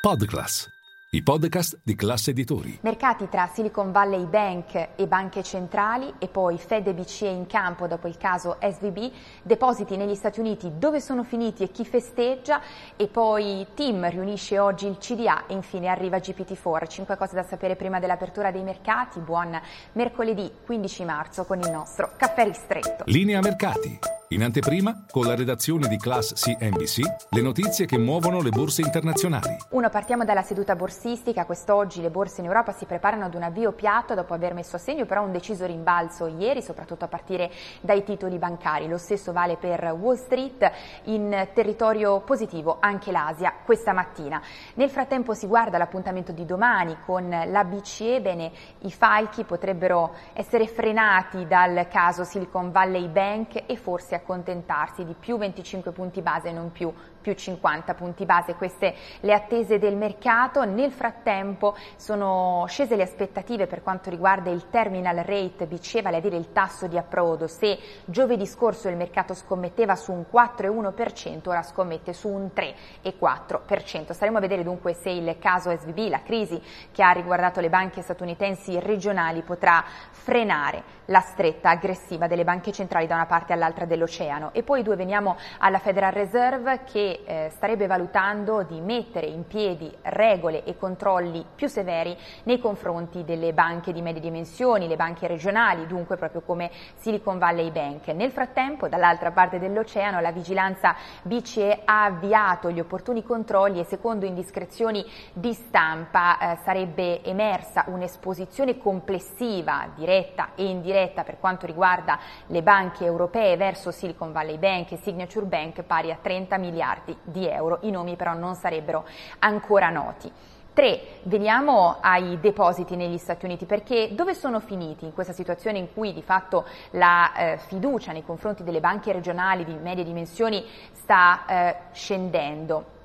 Podclass, i podcast di classe editori. Mercati tra Silicon Valley Bank e banche centrali e poi Fed e BCE in campo dopo il caso SVB, depositi negli Stati Uniti dove sono finiti e chi festeggia e poi Tim riunisce oggi il CDA e infine arriva GPT-4. Cinque cose da sapere prima dell'apertura dei mercati. Buon mercoledì 15 marzo con il nostro caffè ristretto. Linea mercati. In anteprima, con la redazione di Class CNBC, le notizie che muovono le borse internazionali. Uno, partiamo dalla seduta borsistica. Quest'oggi le borse in Europa si preparano ad un avvio piatto dopo aver messo a segno però un deciso rimbalzo ieri, soprattutto a partire dai titoli bancari. Lo stesso vale per Wall Street, in territorio positivo anche l'Asia questa mattina. Nel frattempo si guarda l'appuntamento di domani con la BCE. Bene, i falchi potrebbero essere frenati dal caso Silicon Valley Bank e forse accontentarsi di più 25 punti base non più più 50 punti base, queste le attese del mercato. Nel frattempo sono scese le aspettative per quanto riguarda il terminal rate BCE, vale a dire il tasso di approdo. Se giovedì scorso il mercato scommetteva su un 4,1%, ora scommette su un 3,4%. Staremo a vedere dunque se il caso SVB, la crisi che ha riguardato le banche statunitensi regionali, potrà frenare la stretta aggressiva delle banche centrali da una parte all'altra dell'oceano. E poi due veniamo alla Federal Reserve che eh, starebbe valutando di mettere in piedi regole e controlli più severi nei confronti delle banche di medie dimensioni, le banche regionali, dunque proprio come Silicon Valley Bank. Nel frattempo, dall'altra parte dell'oceano, la vigilanza BCE ha avviato gli opportuni controlli e secondo indiscrezioni di stampa eh, sarebbe emersa un'esposizione complessiva, diretta e indiretta, diretta per quanto riguarda le banche europee verso Silicon Valley Bank e Signature Bank pari a 30 miliardi di euro. I nomi però non sarebbero ancora noti. 3. Veniamo ai depositi negli Stati Uniti perché dove sono finiti in questa situazione in cui di fatto la eh, fiducia nei confronti delle banche regionali di medie dimensioni sta eh, scendendo?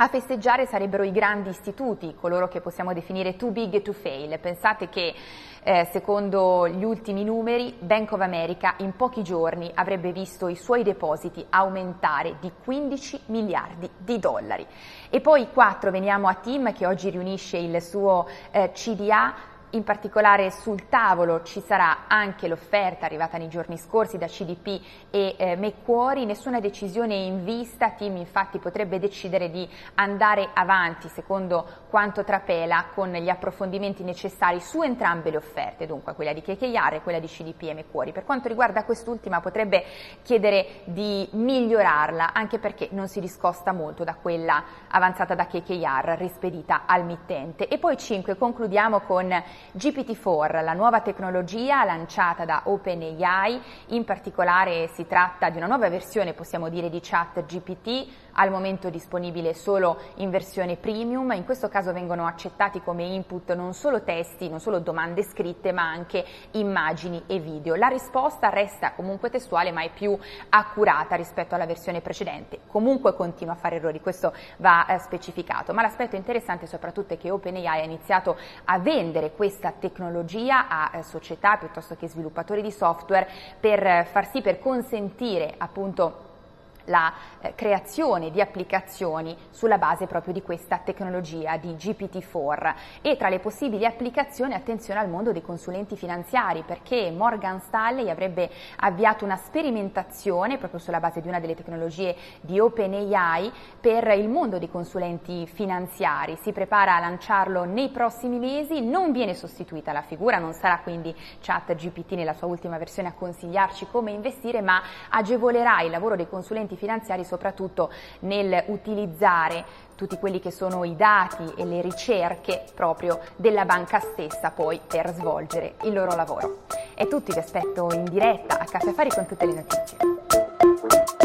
A festeggiare sarebbero i grandi istituti, coloro che possiamo definire too big to fail. Pensate che eh, secondo gli ultimi numeri Bank of America in pochi giorni avrebbe visto i suoi depositi aumentare di 15 miliardi di dollari. E poi 4 veniamo a Tim che oggi riunisce il suo eh, CDA in particolare sul tavolo ci sarà anche l'offerta arrivata nei giorni scorsi da CDP e eh, Macquarie, nessuna decisione in vista, Tim infatti potrebbe decidere di andare avanti secondo quanto trapela con gli approfondimenti necessari su entrambe le offerte, dunque quella di KKR e quella di CDP e Macquarie. Per quanto riguarda quest'ultima potrebbe chiedere di migliorarla anche perché non si discosta molto da quella avanzata da KKR rispedita al mittente. E poi 5 concludiamo con GPT-4, la nuova tecnologia lanciata da OpenAI, in particolare si tratta di una nuova versione, possiamo dire, di chat GPT, al momento disponibile solo in versione premium, in questo caso vengono accettati come input non solo testi, non solo domande scritte, ma anche immagini e video. La risposta resta comunque testuale, ma è più accurata rispetto alla versione precedente. Comunque continua a fare errori, questo va eh, specificato, ma l'aspetto interessante soprattutto è che OpenAI ha iniziato a vendere questa tecnologia a eh, società piuttosto che sviluppatori di software per eh, far sì, per consentire appunto la eh, creazione di applicazioni sulla base proprio di questa tecnologia di GPT-4 e tra le possibili applicazioni attenzione al mondo dei consulenti finanziari perché Morgan Stanley avrebbe avviato una sperimentazione proprio sulla base di una delle tecnologie di OpenAI per il mondo dei consulenti finanziari. Si prepara a lanciarlo nei prossimi mesi, non viene sostituita la figura, non sarà quindi ChatGPT nella sua ultima versione a consigliarci come investire, ma agevolerà il lavoro dei consulenti finanziari soprattutto nel utilizzare tutti quelli che sono i dati e le ricerche proprio della banca stessa poi per svolgere il loro lavoro. È tutto, vi aspetto in diretta a Caffè Affari con tutte le notizie.